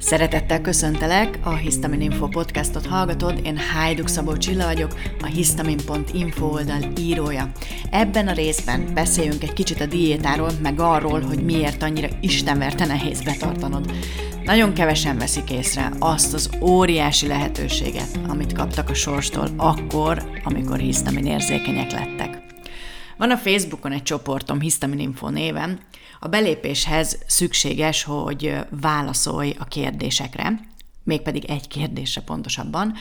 Szeretettel köszöntelek, a Histamin Info podcastot hallgatod, én Hajduk Szabó Csilla vagyok, a histamin.info oldal írója. Ebben a részben beszéljünk egy kicsit a diétáról, meg arról, hogy miért annyira istenverte nehéz betartanod. Nagyon kevesen veszik észre azt az óriási lehetőséget, amit kaptak a sorstól akkor, amikor hisztamin érzékenyek lettek. Van a Facebookon egy csoportom Histamin Info néven, a belépéshez szükséges, hogy válaszolj a kérdésekre, mégpedig egy kérdésre pontosabban,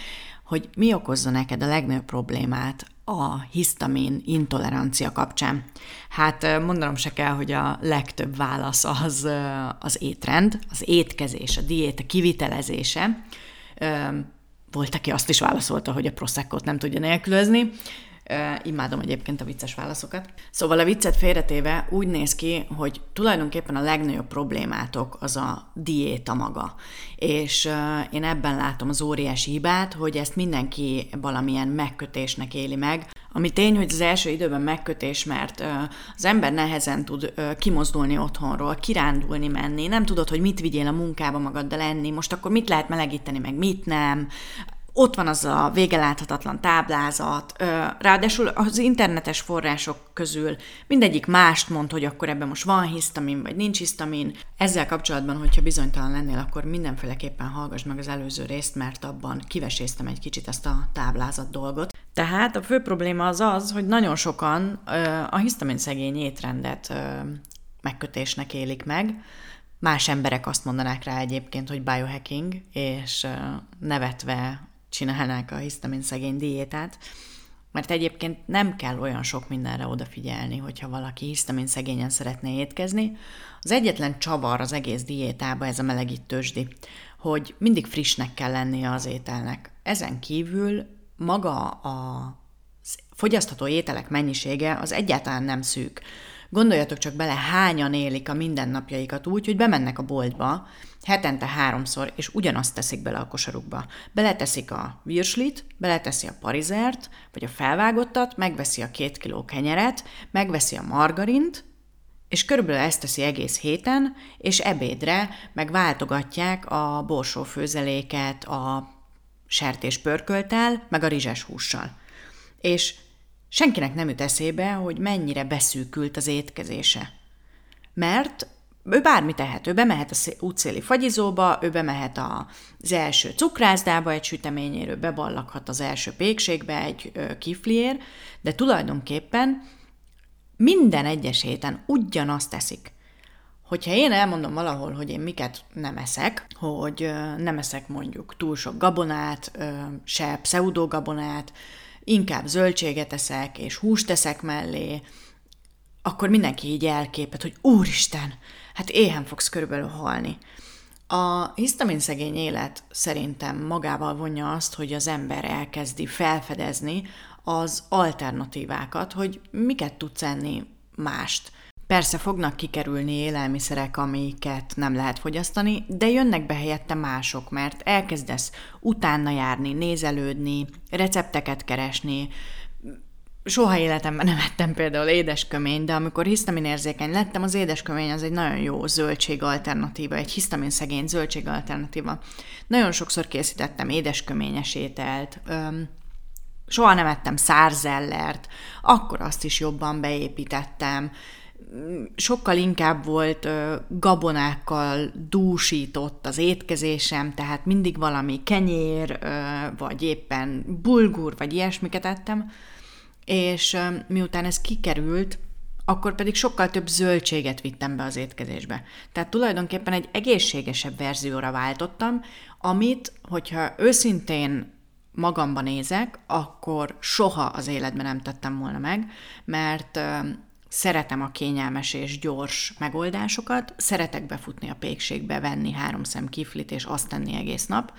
hogy mi okozza neked a legnagyobb problémát a hisztamin intolerancia kapcsán. Hát mondanom se kell, hogy a legtöbb válasz az az étrend, az étkezés, a diéta kivitelezése. Volt, aki azt is válaszolta, hogy a prosecco nem tudja nélkülözni, imádom egyébként a vicces válaszokat. Szóval a viccet félretéve úgy néz ki, hogy tulajdonképpen a legnagyobb problémátok az a diéta maga. És én ebben látom az óriási hibát, hogy ezt mindenki valamilyen megkötésnek éli meg, ami tény, hogy az első időben megkötés, mert az ember nehezen tud kimozdulni otthonról, kirándulni, menni, nem tudod, hogy mit vigyél a munkába magaddal lenni, most akkor mit lehet melegíteni, meg mit nem, ott van az a végeláthatatlan táblázat, ráadásul az internetes források közül mindegyik mást mond, hogy akkor ebben most van hisztamin, vagy nincs hisztamin. Ezzel kapcsolatban, hogyha bizonytalan lennél, akkor mindenféleképpen hallgass meg az előző részt, mert abban kiveséztem egy kicsit ezt a táblázat dolgot. Tehát a fő probléma az az, hogy nagyon sokan a hisztamin szegény étrendet megkötésnek élik meg, Más emberek azt mondanák rá egyébként, hogy biohacking, és nevetve csinálnák a hisztamin szegény diétát, mert egyébként nem kell olyan sok mindenre odafigyelni, hogyha valaki hisztamin szegényen szeretne étkezni. Az egyetlen csavar az egész diétába ez a melegítősdi, hogy mindig frissnek kell lennie az ételnek. Ezen kívül maga a fogyasztható ételek mennyisége az egyáltalán nem szűk. Gondoljatok csak bele, hányan élik a mindennapjaikat úgy, hogy bemennek a boltba, hetente háromszor, és ugyanazt teszik bele a kosarukba. Beleteszik a virslit, beleteszi a parizert, vagy a felvágottat, megveszi a két kiló kenyeret, megveszi a margarint, és körülbelül ezt teszi egész héten, és ebédre meg váltogatják a borsófőzeléket a sertés pörköltel, meg a rizses hússal. És senkinek nem jut eszébe, hogy mennyire beszűkült az étkezése. Mert ő bármi tehet, ő bemehet a útszéli fagyizóba, ő bemehet az első cukrászdába egy süteményéről, beballakhat az első pékségbe egy kifliér, de tulajdonképpen minden egyes héten ugyanazt teszik. Hogyha én elmondom valahol, hogy én miket nem eszek, hogy nem eszek mondjuk túl sok gabonát, se pseudogabonát, inkább zöldséget eszek, és húst teszek mellé, akkor mindenki így elképet, hogy úristen, hát éhen fogsz körülbelül halni. A hisztamin szegény élet szerintem magával vonja azt, hogy az ember elkezdi felfedezni az alternatívákat, hogy miket tudsz enni mást. Persze fognak kikerülni élelmiszerek, amiket nem lehet fogyasztani, de jönnek be helyette mások, mert elkezdesz utána járni, nézelődni, recepteket keresni, soha életemben nem ettem például édeskömény, de amikor hisztamin érzékeny lettem, az édeskömény az egy nagyon jó zöldség alternatíva, egy hisztamin szegény zöldség alternatíva. Nagyon sokszor készítettem édesköményes ételt, öm, soha nem ettem szárzellert, akkor azt is jobban beépítettem, sokkal inkább volt ö, gabonákkal dúsított az étkezésem, tehát mindig valami kenyér, ö, vagy éppen bulgur, vagy ilyesmiket ettem, és miután ez kikerült, akkor pedig sokkal több zöldséget vittem be az étkezésbe. Tehát tulajdonképpen egy egészségesebb verzióra váltottam, amit, hogyha őszintén magamban nézek, akkor soha az életben nem tettem volna meg, mert szeretem a kényelmes és gyors megoldásokat, szeretek befutni a pékségbe, venni három szem kiflit és azt tenni egész nap,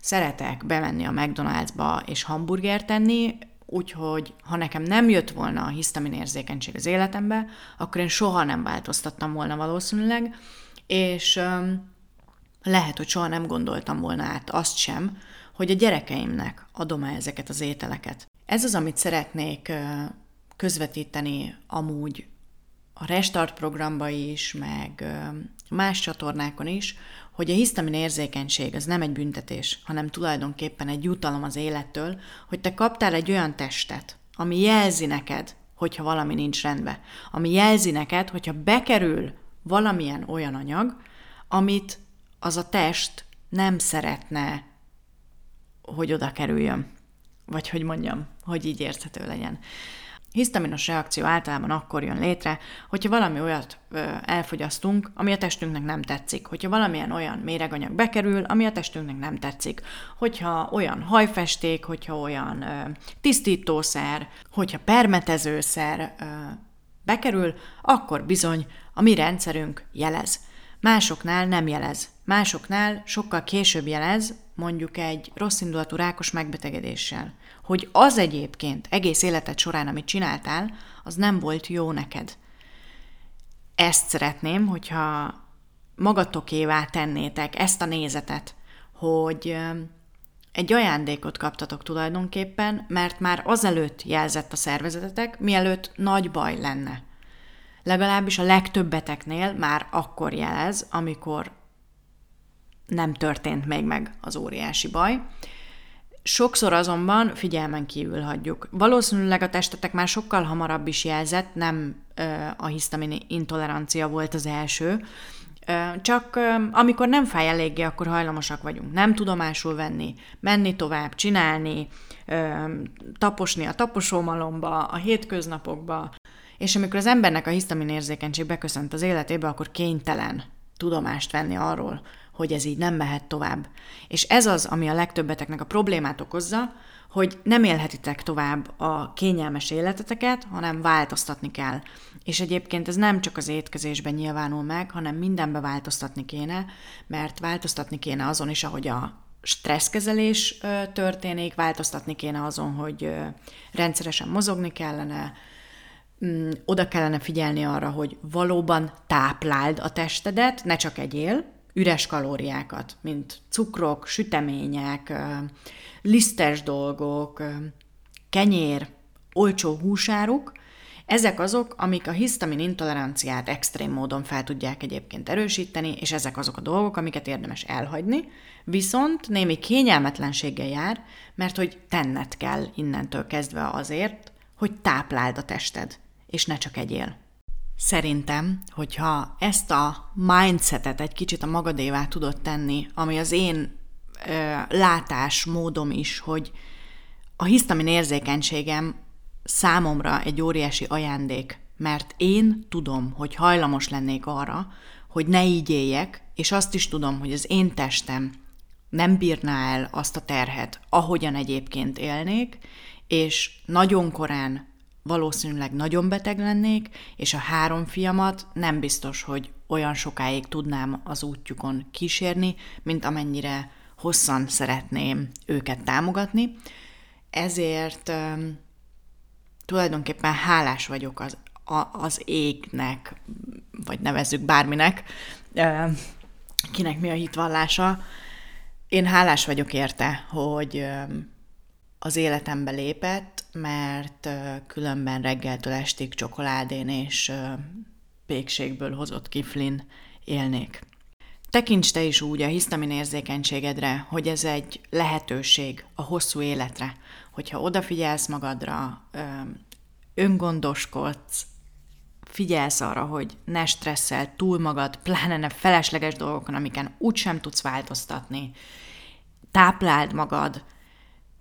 szeretek bemenni a McDonald'sba és hamburgert tenni, Úgyhogy ha nekem nem jött volna a hisztamin érzékenység az életembe, akkor én soha nem változtattam volna valószínűleg, és um, lehet, hogy soha nem gondoltam volna át azt sem, hogy a gyerekeimnek adom-e ezeket az ételeket. Ez az, amit szeretnék közvetíteni amúgy a Restart programba is, meg más csatornákon is, hogy a hisztamin érzékenység az nem egy büntetés, hanem tulajdonképpen egy jutalom az élettől, hogy te kaptál egy olyan testet, ami jelzi neked, hogyha valami nincs rendben. Ami jelzi neked, hogyha bekerül valamilyen olyan anyag, amit az a test nem szeretne, hogy oda kerüljön. Vagy hogy mondjam, hogy így érthető legyen. Hisztaminos reakció általában akkor jön létre, hogyha valami olyat ö, elfogyasztunk, ami a testünknek nem tetszik, hogyha valamilyen olyan méreganyag bekerül, ami a testünknek nem tetszik, hogyha olyan hajfesték, hogyha olyan ö, tisztítószer, hogyha permetezőszer ö, bekerül, akkor bizony a mi rendszerünk jelez. Másoknál nem jelez. Másoknál sokkal később jelez, mondjuk egy rossz indulatú rákos megbetegedéssel, hogy az egyébként egész életed során, amit csináltál, az nem volt jó neked. Ezt szeretném, hogyha magatokévá tennétek ezt a nézetet, hogy egy ajándékot kaptatok tulajdonképpen, mert már azelőtt jelzett a szervezetetek, mielőtt nagy baj lenne. Legalábbis a legtöbbeteknél már akkor jelez, amikor nem történt még meg az óriási baj. Sokszor azonban figyelmen kívül hagyjuk. Valószínűleg a testetek már sokkal hamarabb is jelzett, nem a hisztamin intolerancia volt az első, csak amikor nem fáj eléggé, akkor hajlamosak vagyunk. Nem tudomásul venni, menni tovább, csinálni, taposni a taposómalomba, a hétköznapokba, és amikor az embernek a hisztamin érzékenység beköszönt az életébe, akkor kénytelen tudomást venni arról, hogy ez így nem mehet tovább. És ez az, ami a legtöbbeteknek a problémát okozza, hogy nem élhetitek tovább a kényelmes életeteket, hanem változtatni kell. És egyébként ez nem csak az étkezésben nyilvánul meg, hanem mindenbe változtatni kéne, mert változtatni kéne azon is, ahogy a stresszkezelés történik, változtatni kéne azon, hogy rendszeresen mozogni kellene, mm, oda kellene figyelni arra, hogy valóban tápláld a testedet, ne csak egyél, üres kalóriákat, mint cukrok, sütemények, lisztes dolgok, kenyér, olcsó húsáruk, ezek azok, amik a hisztamin intoleranciát extrém módon fel tudják egyébként erősíteni, és ezek azok a dolgok, amiket érdemes elhagyni, viszont némi kényelmetlenséggel jár, mert hogy tenned kell innentől kezdve azért, hogy tápláld a tested, és ne csak egyél. Szerintem, hogyha ezt a mindsetet egy kicsit a magadévá tudod tenni, ami az én ö, látásmódom is, hogy a hisztamin érzékenységem számomra egy óriási ajándék, mert én tudom, hogy hajlamos lennék arra, hogy ne így éljek, és azt is tudom, hogy az én testem nem bírná el azt a terhet, ahogyan egyébként élnék, és nagyon korán valószínűleg nagyon beteg lennék, és a három fiamat nem biztos, hogy olyan sokáig tudnám az útjukon kísérni, mint amennyire hosszan szeretném őket támogatni. Ezért um, tulajdonképpen hálás vagyok az, a, az égnek, vagy nevezzük bárminek, um, kinek mi a hitvallása. Én hálás vagyok érte, hogy um, az életembe lépett, mert különben reggeltől estig csokoládén és pékségből hozott kiflin élnék. Tekints te is úgy a hisztamin érzékenységedre, hogy ez egy lehetőség a hosszú életre, hogyha odafigyelsz magadra, öngondoskodsz, figyelsz arra, hogy ne stresszel túl magad, pláne ne felesleges dolgokon, amiken úgysem tudsz változtatni, tápláld magad,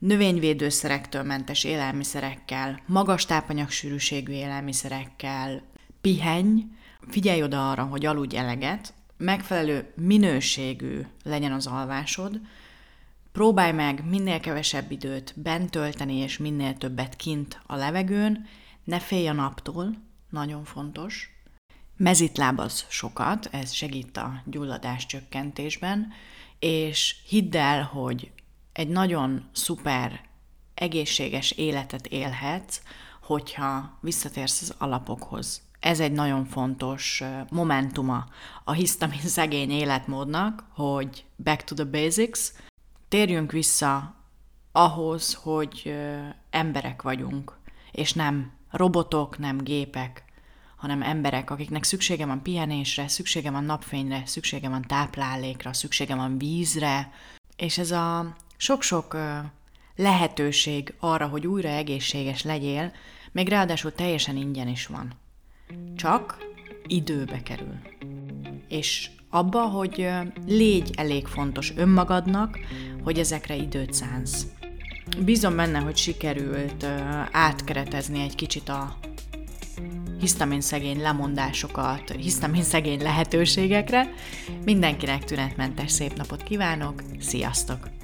növényvédőszerektől mentes élelmiszerekkel, magas tápanyagsűrűségű élelmiszerekkel, pihenj, figyelj oda arra, hogy aludj eleget, megfelelő minőségű legyen az alvásod, próbálj meg minél kevesebb időt bent tölteni, és minél többet kint a levegőn, ne félj a naptól, nagyon fontos. Mezitlábaz sokat, ez segít a gyulladás csökkentésben, és hidd el, hogy egy nagyon szuper, egészséges életet élhetsz, hogyha visszatérsz az alapokhoz. Ez egy nagyon fontos momentuma a hisztamin szegény életmódnak, hogy back to the basics, térjünk vissza ahhoz, hogy emberek vagyunk, és nem robotok, nem gépek, hanem emberek, akiknek szüksége van pihenésre, szüksége van napfényre, szüksége van táplálékra, szüksége van vízre, és ez a sok-sok lehetőség arra, hogy újra egészséges legyél, még ráadásul teljesen ingyen is van. Csak időbe kerül. És abba, hogy légy elég fontos önmagadnak, hogy ezekre időt szánsz. Bízom benne, hogy sikerült átkeretezni egy kicsit a hisztamin szegény lemondásokat, hisztamin szegény lehetőségekre. Mindenkinek tünetmentes szép napot kívánok, sziasztok!